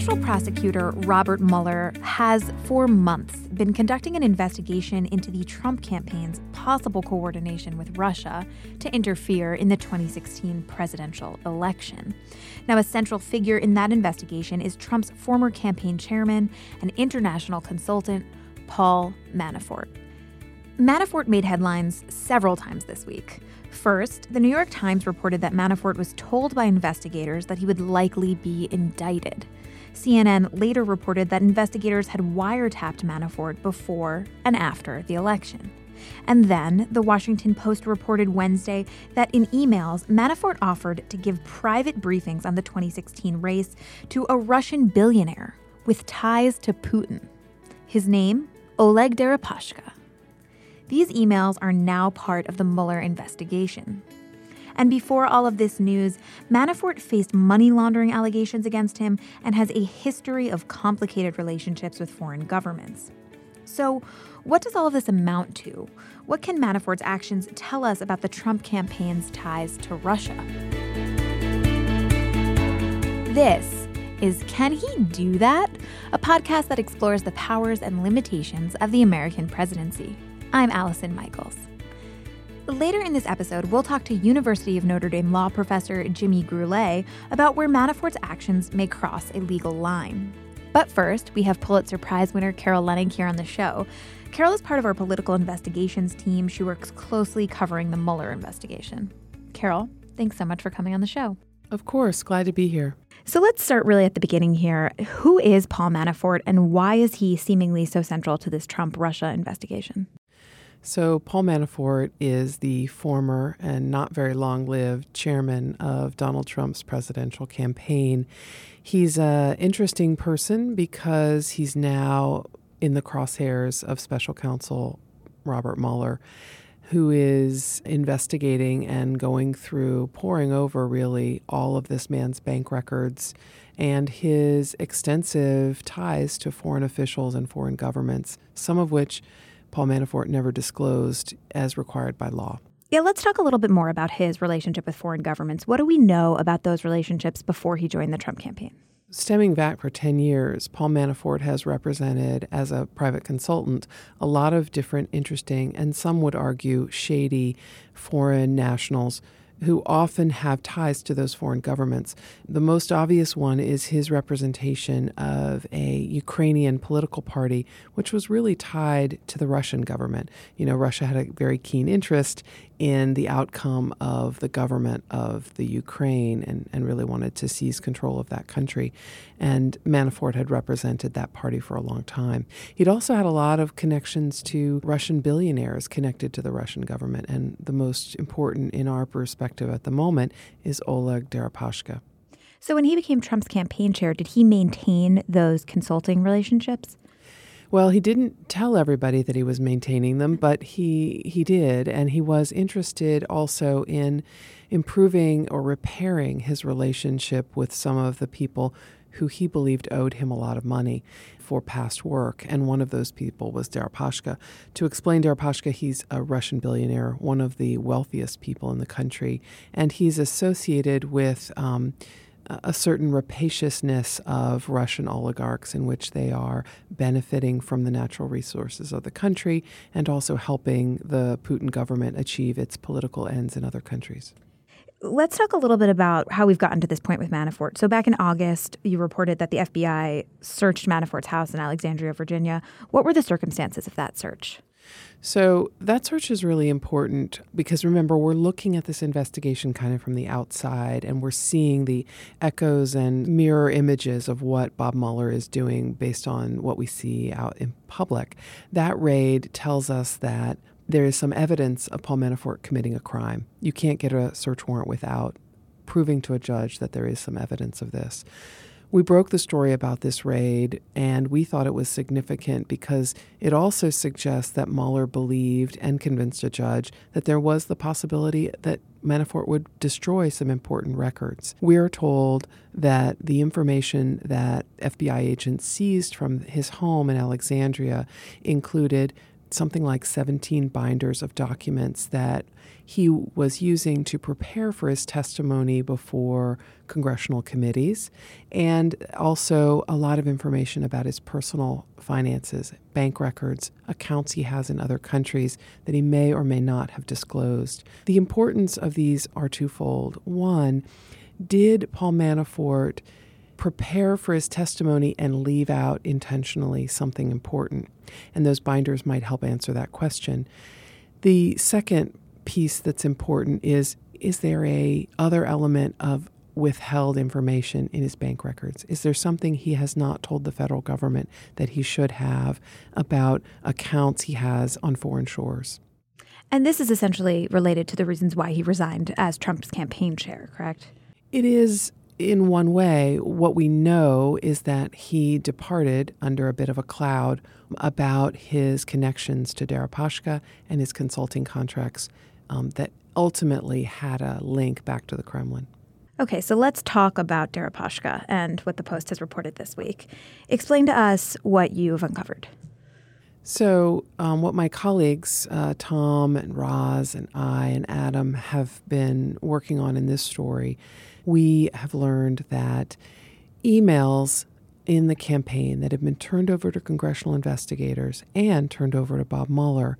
Special prosecutor Robert Mueller has, for months, been conducting an investigation into the Trump campaign's possible coordination with Russia to interfere in the 2016 presidential election. Now, a central figure in that investigation is Trump's former campaign chairman and international consultant, Paul Manafort. Manafort made headlines several times this week. First, the New York Times reported that Manafort was told by investigators that he would likely be indicted. CNN later reported that investigators had wiretapped Manafort before and after the election. And then, the Washington Post reported Wednesday that in emails, Manafort offered to give private briefings on the 2016 race to a Russian billionaire with ties to Putin. His name? Oleg Deripaska. These emails are now part of the Mueller investigation. And before all of this news, Manafort faced money laundering allegations against him and has a history of complicated relationships with foreign governments. So, what does all of this amount to? What can Manafort's actions tell us about the Trump campaign's ties to Russia? This is Can He Do That? A podcast that explores the powers and limitations of the American presidency. I'm Allison Michaels. Later in this episode, we'll talk to University of Notre Dame law professor Jimmy Gurulé about where Manafort's actions may cross a legal line. But first, we have Pulitzer Prize winner Carol Leonnig here on the show. Carol is part of our political investigations team. She works closely covering the Mueller investigation. Carol, thanks so much for coming on the show. Of course, glad to be here. So let's start really at the beginning here. Who is Paul Manafort and why is he seemingly so central to this Trump Russia investigation? So, Paul Manafort is the former and not very long lived chairman of Donald Trump's presidential campaign. He's an interesting person because he's now in the crosshairs of special counsel Robert Mueller, who is investigating and going through, poring over really all of this man's bank records and his extensive ties to foreign officials and foreign governments, some of which Paul Manafort never disclosed as required by law. Yeah, let's talk a little bit more about his relationship with foreign governments. What do we know about those relationships before he joined the Trump campaign? Stemming back for 10 years, Paul Manafort has represented as a private consultant a lot of different interesting and some would argue shady foreign nationals who often have ties to those foreign governments. The most obvious one is his representation of a Ukrainian political party, which was really tied to the Russian government. You know, Russia had a very keen interest in the outcome of the government of the Ukraine and, and really wanted to seize control of that country. And Manafort had represented that party for a long time. He'd also had a lot of connections to Russian billionaires connected to the Russian government. And the most important in our perspective at the moment is Oleg Deripaska. So when he became Trump's campaign chair, did he maintain those consulting relationships? Well, he didn't tell everybody that he was maintaining them, but he he did, and he was interested also in improving or repairing his relationship with some of the people who he believed owed him a lot of money for past work, and one of those people was Deripaska. To explain Deripaska, he's a Russian billionaire, one of the wealthiest people in the country, and he's associated with. Um, a certain rapaciousness of Russian oligarchs in which they are benefiting from the natural resources of the country and also helping the Putin government achieve its political ends in other countries. Let's talk a little bit about how we've gotten to this point with Manafort. So, back in August, you reported that the FBI searched Manafort's house in Alexandria, Virginia. What were the circumstances of that search? So that search is really important because remember, we're looking at this investigation kind of from the outside and we're seeing the echoes and mirror images of what Bob Mueller is doing based on what we see out in public. That raid tells us that there is some evidence of Paul Manafort committing a crime. You can't get a search warrant without proving to a judge that there is some evidence of this. We broke the story about this raid, and we thought it was significant because it also suggests that Mueller believed and convinced a judge that there was the possibility that Manafort would destroy some important records. We are told that the information that FBI agents seized from his home in Alexandria included something like 17 binders of documents that he was using to prepare for his testimony before congressional committees, and also a lot of information about his personal finances, bank records, accounts he has in other countries that he may or may not have disclosed. The importance of these are twofold. One, did Paul Manafort prepare for his testimony and leave out intentionally something important? And those binders might help answer that question. The second piece that's important is is there a other element of withheld information in his bank records? Is there something he has not told the federal government that he should have about accounts he has on foreign shores? And this is essentially related to the reasons why he resigned as Trump's campaign chair, correct? It is in one way. What we know is that he departed under a bit of a cloud about his connections to Deripaska and his consulting contracts um, that ultimately had a link back to the Kremlin. Okay, so let's talk about Deripaska and what the Post has reported this week. Explain to us what you've uncovered. So, um, what my colleagues, uh, Tom and Roz and I and Adam, have been working on in this story, we have learned that emails in the campaign that have been turned over to congressional investigators and turned over to Bob Mueller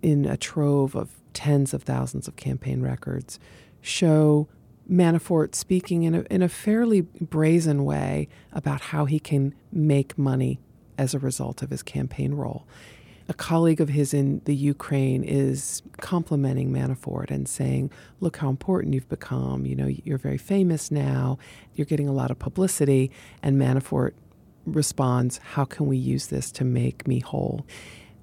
in a trove of tens of thousands of campaign records show Manafort speaking in a, in a fairly brazen way about how he can make money as a result of his campaign role. A colleague of his in the Ukraine is complimenting Manafort and saying, Look how important you've become. You know, you're very famous now, you're getting a lot of publicity. And Manafort responds, How can we use this to make me whole?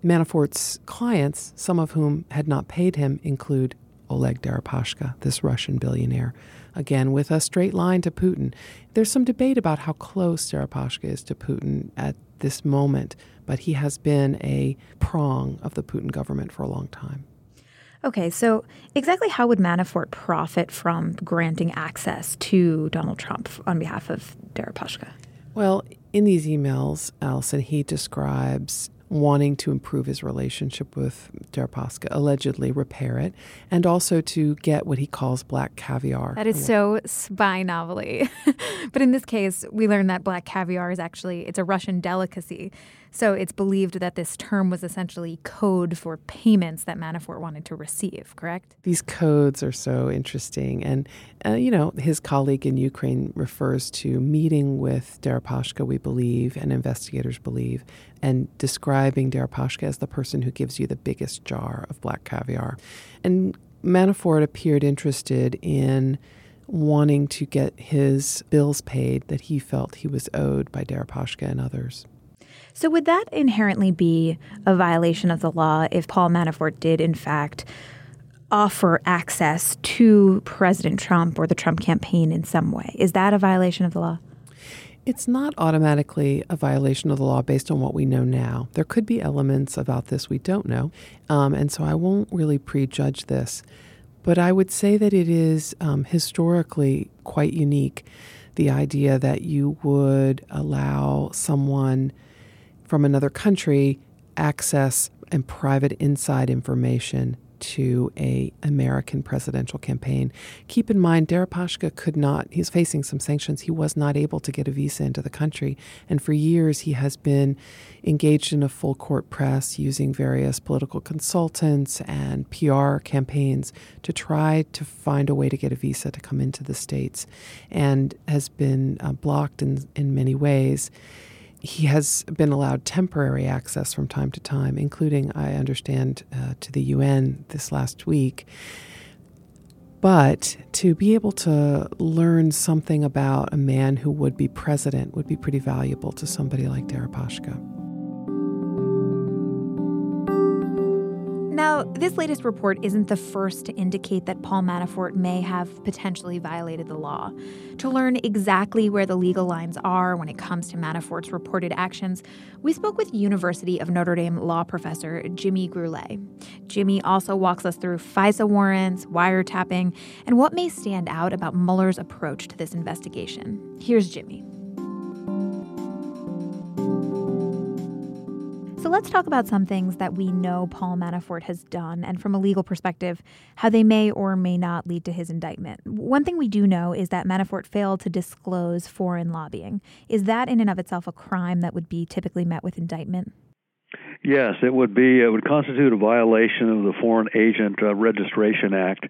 Manafort's clients, some of whom had not paid him, include Oleg Deripaska, this Russian billionaire, again with a straight line to Putin. There's some debate about how close Deripaska is to Putin at this moment, but he has been a prong of the Putin government for a long time. Okay, so exactly how would Manafort profit from granting access to Donald Trump on behalf of Deripaska? Well, in these emails, Allison, he describes wanting to improve his relationship with Deripaska, allegedly repair it, and also to get what he calls black caviar. That is so spy novelly. but in this case, we learn that black caviar is actually it's a Russian delicacy. So it's believed that this term was essentially code for payments that Manafort wanted to receive, correct? These codes are so interesting. And, uh, you know, his colleague in Ukraine refers to meeting with Deripaska, we believe, and investigators believe, and describing Deripaska as the person who gives you the biggest jar of black caviar. And Manafort appeared interested in wanting to get his bills paid that he felt he was owed by Deripaska and others. So, would that inherently be a violation of the law if Paul Manafort did, in fact, offer access to President Trump or the Trump campaign in some way? Is that a violation of the law? It's not automatically a violation of the law based on what we know now. There could be elements about this we don't know, um, and so I won't really prejudge this. But I would say that it is um, historically quite unique the idea that you would allow someone from another country access and private inside information to a American presidential campaign. Keep in mind, Deripaska could not, he's facing some sanctions. He was not able to get a visa into the country. And for years, he has been engaged in a full court press using various political consultants and PR campaigns to try to find a way to get a visa to come into the States and has been uh, blocked in, in many ways he has been allowed temporary access from time to time, including, I understand, uh, to the UN this last week. But to be able to learn something about a man who would be president would be pretty valuable to somebody like Deripaska. Now, this latest report isn't the first to indicate that Paul Manafort may have potentially violated the law. To learn exactly where the legal lines are when it comes to Manafort's reported actions, we spoke with University of Notre Dame law professor Jimmy Gurulé. Jimmy also walks us through FISA warrants, wiretapping, and what may stand out about Mueller's approach to this investigation. Here's Jimmy. So let's talk about some things that we know Paul Manafort has done, and from a legal perspective, how they may or may not lead to his indictment. One thing we do know is that Manafort failed to disclose foreign lobbying. Is that in and of itself a crime that would be typically met with indictment? Yes, it would be. It would constitute a violation of the Foreign Agent uh, Registration Act,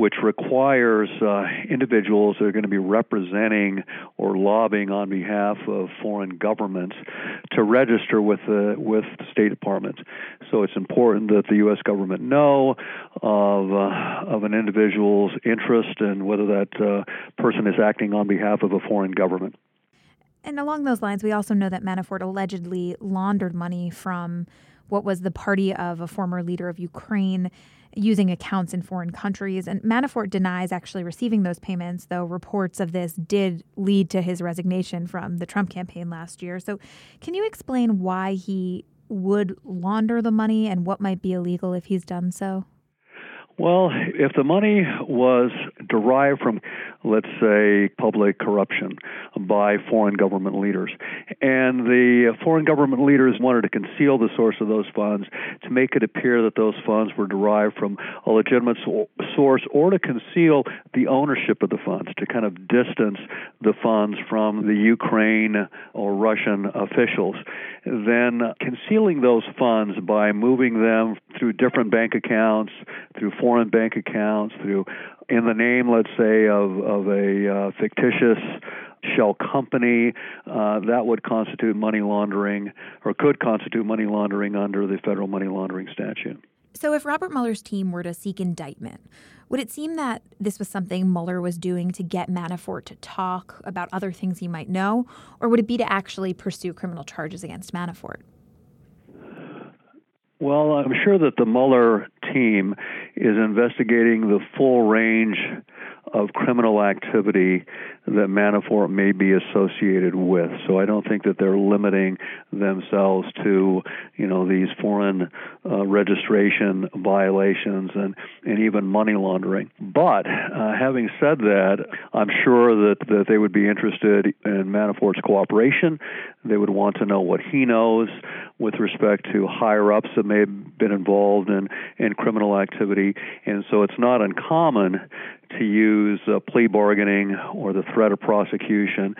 which requires uh, individuals that are going to be representing or lobbying on behalf of foreign governments to register with the with the State Department. So it's important that the U.S. government know of uh, of an individual's interest and whether that uh, person is acting on behalf of a foreign government. And along those lines, we also know that Manafort allegedly laundered money from what was the party of a former leader of Ukraine using accounts in foreign countries. And Manafort denies actually receiving those payments, though reports of this did lead to his resignation from the Trump campaign last year. So, can you explain why he would launder the money and what might be illegal if he's done so? Well, if the money was derived from, let's say, public corruption by foreign government leaders, and the foreign government leaders wanted to conceal the source of those funds to make it appear that those funds were derived from a legitimate source, or to conceal the ownership of the funds, to kind of distance the funds from the Ukraine or Russian officials, then concealing those funds by moving them through different bank accounts, through foreign bank accounts through in the name, let's say, of of a uh, fictitious shell company, uh, that would constitute money laundering or could constitute money laundering under the federal money laundering statute. So, if Robert Mueller's team were to seek indictment, would it seem that this was something Mueller was doing to get Manafort to talk about other things he might know, or would it be to actually pursue criminal charges against Manafort? Well, I'm sure that the Mueller team is investigating the full range of criminal activity that Manafort may be associated with. So I don't think that they're limiting themselves to, you know, these foreign uh, registration violations and, and even money laundering. But uh, having said that, I'm sure that, that they would be interested in Manafort's cooperation. They would want to know what he knows with respect to higher ups that may have been involved in, in criminal activity. And so it's not uncommon to use uh, plea bargaining or the threat of prosecution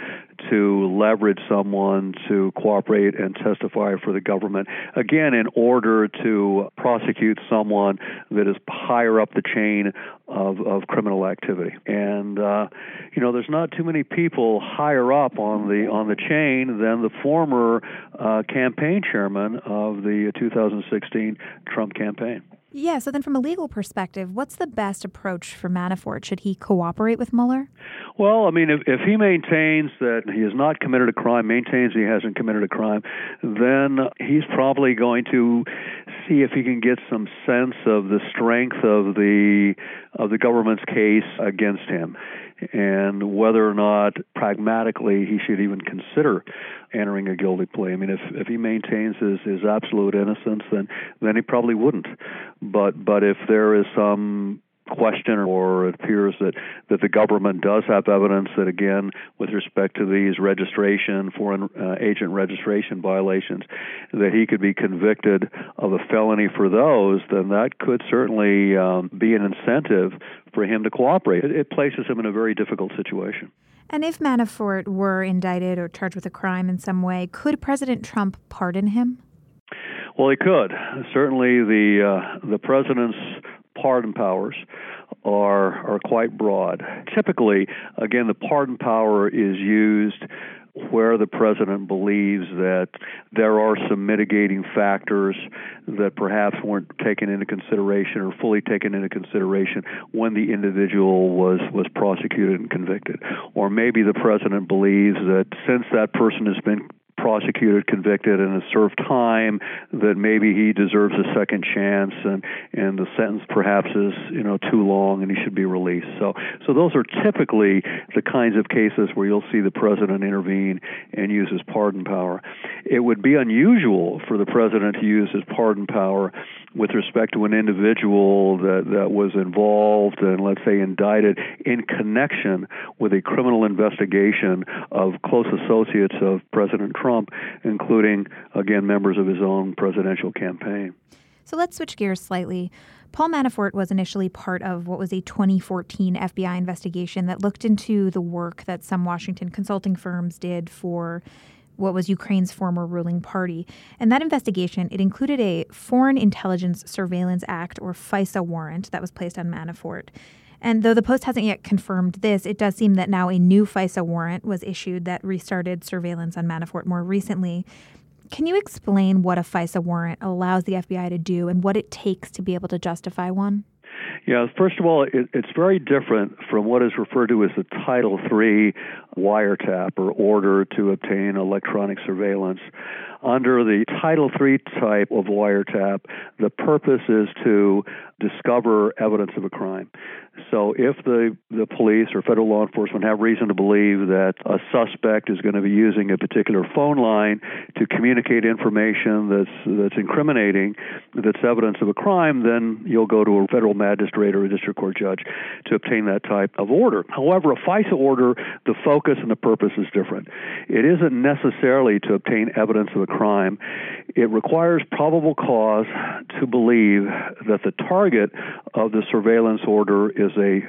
to leverage someone to cooperate and testify for the government, again, in order to prosecute someone that is higher up the chain of, of criminal activity. And, uh, you know, there's not too many people higher up on the, on the chain than the former uh, campaign chairman of the 2016 Trump campaign. Yeah, so then from a legal perspective, what's the best approach for Manafort? Should he cooperate with Mueller? Well, I mean, if, if he maintains that he has not committed a crime, maintains he hasn't committed a crime, then he's probably going to see if he can get some sense of the strength of the of the government's case against him and whether or not pragmatically he should even consider entering a guilty plea. I mean, if if he maintains his, his absolute innocence, then then he probably wouldn't. But but if there is some question or it appears that, that the government does have evidence that again with respect to these registration foreign uh, agent registration violations that he could be convicted of a felony for those then that could certainly um, be an incentive for him to cooperate it, it places him in a very difficult situation and if Manafort were indicted or charged with a crime in some way, could President Trump pardon him? Well, he could. Certainly, the uh, the president's pardon powers are are quite broad. Typically, again, the pardon power is used where the president believes that there are some mitigating factors that perhaps weren't taken into consideration or fully taken into consideration when the individual was was prosecuted and convicted or maybe the president believes that since that person has been prosecuted, convicted, and has served time, that maybe he deserves a second chance, and and the sentence perhaps is you know too long, and he should be released. So so those are typically the kinds of cases where you'll see the president intervene and use his pardon power. It would be unusual for the president to use his pardon power with respect to an individual that, that was involved and, let's say, indicted in connection with a criminal investigation of close associates of President Trump. Trump, including, again, members of his own presidential campaign. So let's switch gears slightly. Paul Manafort was initially part of what was a 2014 FBI investigation that looked into the work that some Washington consulting firms did for what was Ukraine's former ruling party. And that investigation, it included a Foreign Intelligence Surveillance Act or FISA warrant that was placed on Manafort. And though the Post hasn't yet confirmed this, it does seem that now a new FISA warrant was issued that restarted surveillance on Manafort more recently. Can you explain what a FISA warrant allows the FBI to do and what it takes to be able to justify one? Yeah, first of all, it, it's very different from what is referred to as the Title III wiretap or order to obtain electronic surveillance. Under the Title III type of wiretap, the purpose is to discover evidence of a crime. So if the, the police or federal law enforcement have reason to believe that a suspect is going to be using a particular phone line to communicate information that's that's incriminating, that's evidence of a crime, then you'll go to a federal magistrate or a district court judge to obtain that type of order. However, a FISA order, the focus and the purpose is different. It isn't necessarily to obtain evidence of a crime. It requires probable cause to believe that the target of the surveillance order is a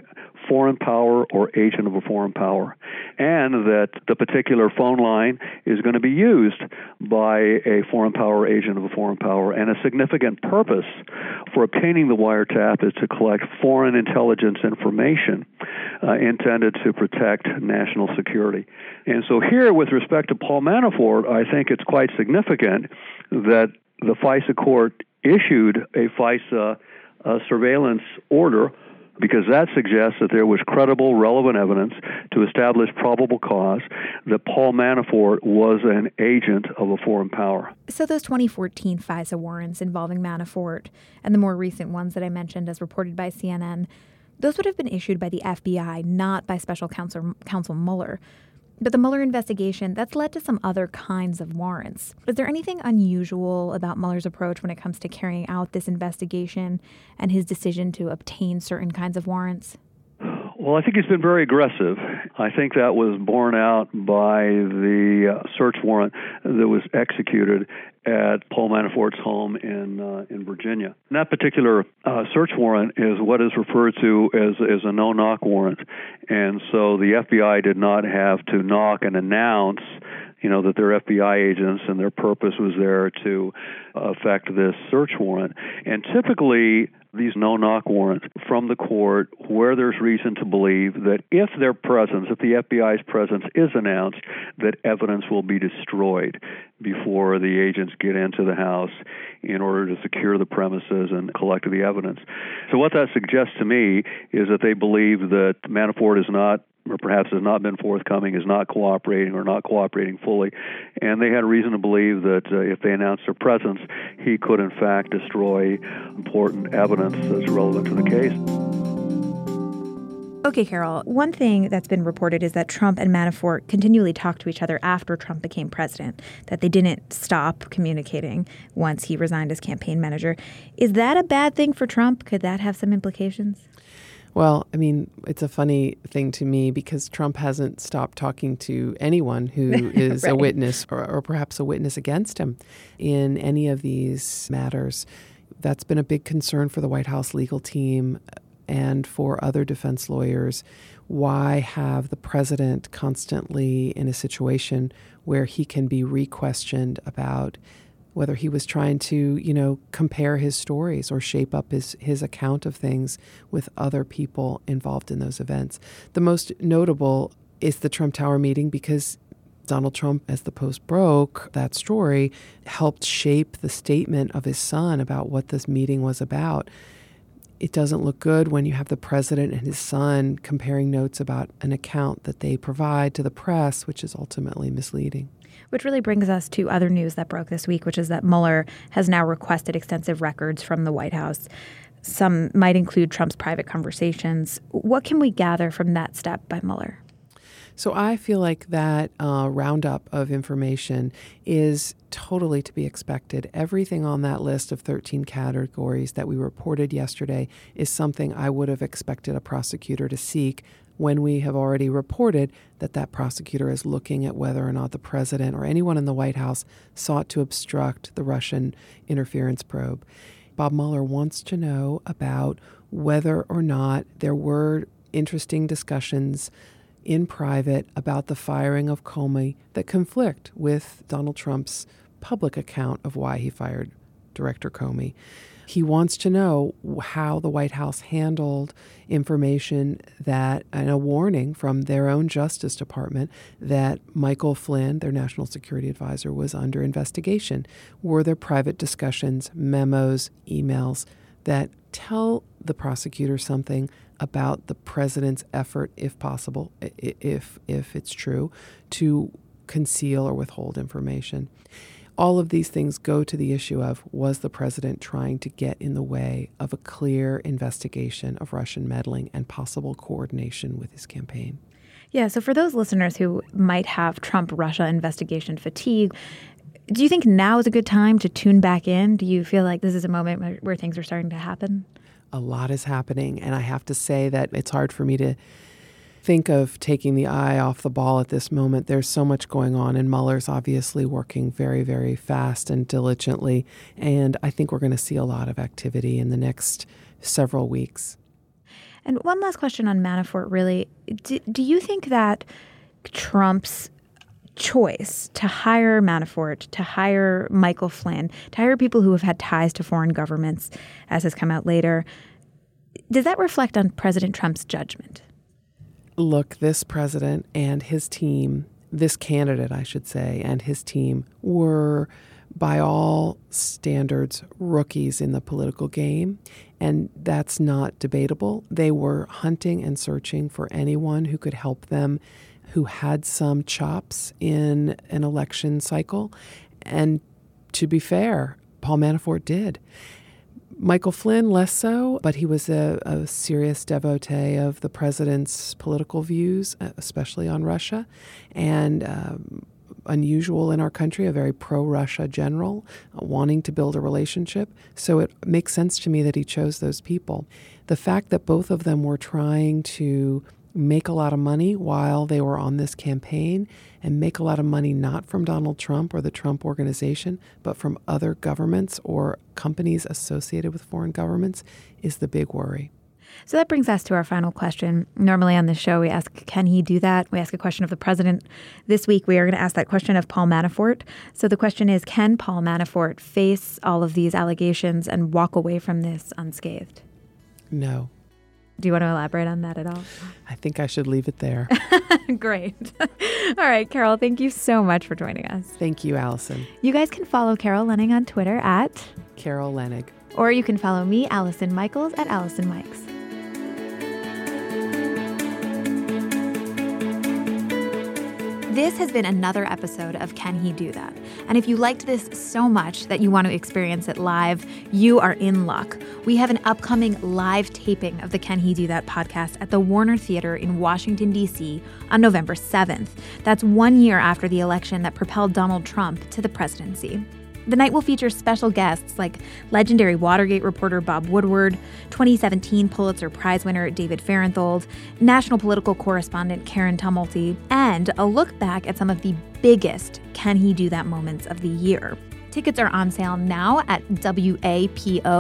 foreign power or agent of a foreign power, and that the particular phone line is going to be used by a foreign power agent of a foreign power. And a significant purpose for obtaining the wiretap is to collect foreign intelligence information uh, intended to protect national security. And so, here, with respect to Paul Manafort, I think it's quite significant that the FISA court issued a FISA uh, surveillance order because that suggests that there was credible, relevant evidence to establish probable cause that Paul Manafort was an agent of a foreign power. So, those 2014 FISA warrants involving Manafort and the more recent ones that I mentioned, as reported by CNN, those would have been issued by the FBI, not by Special Counsel, Counsel Mueller. But the Mueller investigation, that's led to some other kinds of warrants. Is there anything unusual about Mueller's approach when it comes to carrying out this investigation and his decision to obtain certain kinds of warrants? Well, I think he's been very aggressive. I think that was borne out by the uh, search warrant that was executed at Paul Manafort's home in uh, in Virginia. And that particular uh, search warrant is what is referred to as as a no knock warrant, and so the FBI did not have to knock and announce you know that they're FBI agents and their purpose was there to affect this search warrant. And typically these no knock warrants from the court where there's reason to believe that if their presence, if the FBI's presence is announced, that evidence will be destroyed before the agents get into the house in order to secure the premises and collect the evidence. So, what that suggests to me is that they believe that Manafort is not or perhaps has not been forthcoming, is not cooperating or not cooperating fully. And they had reason to believe that uh, if they announced their presence, he could in fact destroy important evidence that's relevant to the case. Okay, Carol, one thing that's been reported is that Trump and Manafort continually talked to each other after Trump became president, that they didn't stop communicating once he resigned as campaign manager. Is that a bad thing for Trump? Could that have some implications? Well, I mean, it's a funny thing to me because Trump hasn't stopped talking to anyone who is right. a witness or, or, perhaps a witness against him in any of these matters. That's been a big concern for the White House legal team and for other defense lawyers. Why have the president constantly in a situation where he can be re questioned about whether he was trying to, you know, compare his stories or shape up his, his account of things with other people involved in those events. The most notable is the Trump Tower meeting because Donald Trump, as the Post broke that story, helped shape the statement of his son about what this meeting was about. It doesn't look good when you have the president and his son comparing notes about an account that they provide to the press, which is ultimately misleading. Which really brings us to other news that broke this week, which is that Mueller has now requested extensive records from the White House. Some might include Trump's private conversations. What can we gather from that step by Mueller? So I feel like that uh, roundup of information is totally to be expected. Everything on that list of 13 categories that we reported yesterday is something I would have expected a prosecutor to seek when we have already reported that that prosecutor is looking at whether or not the president or anyone in the White House sought to obstruct the Russian interference probe. Bob Mueller wants to know about whether or not there were interesting discussions in private about the firing of Comey that conflict with Donald Trump's public account of why he fired Director Comey. He wants to know how the White House handled information that, and a warning from their own Justice Department that Michael Flynn, their national security advisor, was under investigation. Were there private discussions, memos, emails that tell the prosecutor something about the president's effort, if possible, if if it's true, to conceal or withhold information? All of these things go to the issue of was the president trying to get in the way of a clear investigation of Russian meddling and possible coordination with his campaign? Yeah, so for those listeners who might have Trump Russia investigation fatigue, do you think now is a good time to tune back in? Do you feel like this is a moment where, where things are starting to happen? A lot is happening, and I have to say that it's hard for me to think of taking the eye off the ball at this moment. There's so much going on, and Mueller's obviously working very, very fast and diligently. And I think we're going to see a lot of activity in the next several weeks. And one last question on Manafort really. Do, do you think that Trump's choice to hire Manafort, to hire Michael Flynn, to hire people who have had ties to foreign governments, as has come out later, does that reflect on President Trump's judgment? look, this president and his team, this candidate, I should say, and his team were, by all standards, rookies in the political game. And that's not debatable. They were hunting and searching for anyone who could help them who had some chops in an election cycle. And to be fair, Paul Manafort did. Michael Flynn, less so, but he was a, a, serious devotee of the president's political views, especially on Russia, and um, unusual in our country, a very pro Russia general uh, wanting to build a relationship. So it makes sense to me that he chose those people. The fact that both of them were trying to make a lot of money while they were on this campaign and make a lot of money not from Donald Trump or the Trump organization, but from other governments or companies associated with foreign governments is the big worry. So that brings us to our final question. Normally on the show, we ask, can he do that? We ask a question of the president. This week, we are going to ask that question of Paul Manafort. So the question is can Paul Manafort face all of these allegations and walk away from this unscathed? No. Do you want to elaborate on that at all? I think I should leave it there. Great. all right, Carol, thank you so much for joining us. Thank you, Allison. You guys can follow Carol Leonnig on Twitter at Carol Leonnig. Or you can follow me, Allison Michaels, at Allison Mikes. This has been another episode of Can He Do That? And if you liked this so much that you want to experience it live, you are in luck. We have an upcoming live taping of the Can He Do That podcast at the Warner Theater in Washington, D.C. on November 7th. That's one year after the election that propelled Donald Trump to the presidency. The night will feature special guests like legendary Watergate reporter Bob Woodward, 2017 Pulitzer Prize winner David Fahrenthold, national political correspondent Karen Tumulty, and a look back at some of the biggest Can He Do That moments of the year. Tickets are on sale now at wapo.st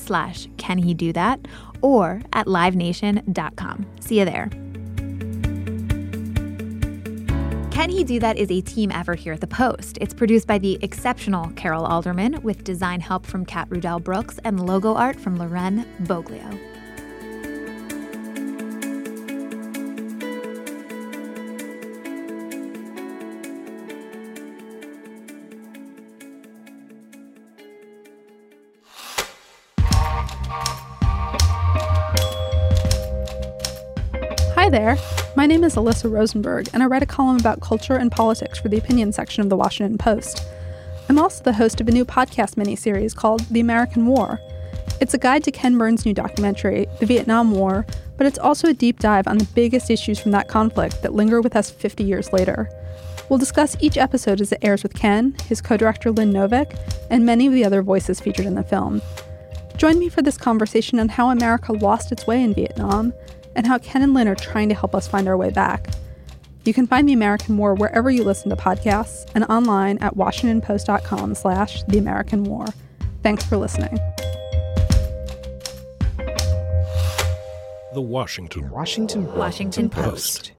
slash can he do that or at livenation.com. See you there. Can He Do That is a team effort here at The Post. It's produced by the exceptional Carol Alderman with design help from Kat Rudell Brooks and logo art from Loren Boglio. Hi there. My name is Alyssa Rosenberg, and I write a column about culture and politics for the opinion section of the Washington Post. I'm also the host of a new podcast miniseries called The American War. It's a guide to Ken Burns' new documentary, The Vietnam War, but it's also a deep dive on the biggest issues from that conflict that linger with us 50 years later. We'll discuss each episode as it airs with Ken, his co director Lynn Novick, and many of the other voices featured in the film. Join me for this conversation on how America lost its way in Vietnam and how Ken and Lynn are trying to help us find our way back. You can find The American War wherever you listen to podcasts and online at washingtonpost.com slash The American War. Thanks for listening. The Washington Washington Washington Post.